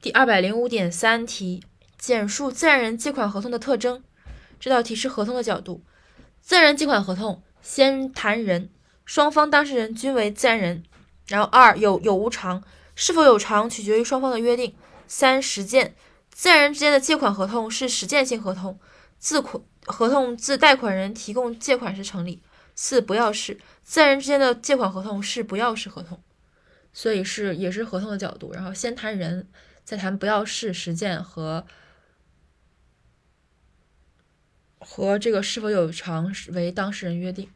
第二百零五点三题，简述自然人借款合同的特征。这道题是合同的角度。自然人借款合同，先谈人，双方当事人均为自然人。然后二有有无偿，是否有偿取决于双方的约定。三实践，自然人之间的借款合同是实践性合同，自款合同自贷款人提供借款时成立。四不要式，自然人之间的借款合同是不要式合同，所以是也是合同的角度。然后先谈人，再谈不要式实践和和这个是否有偿为当事人约定。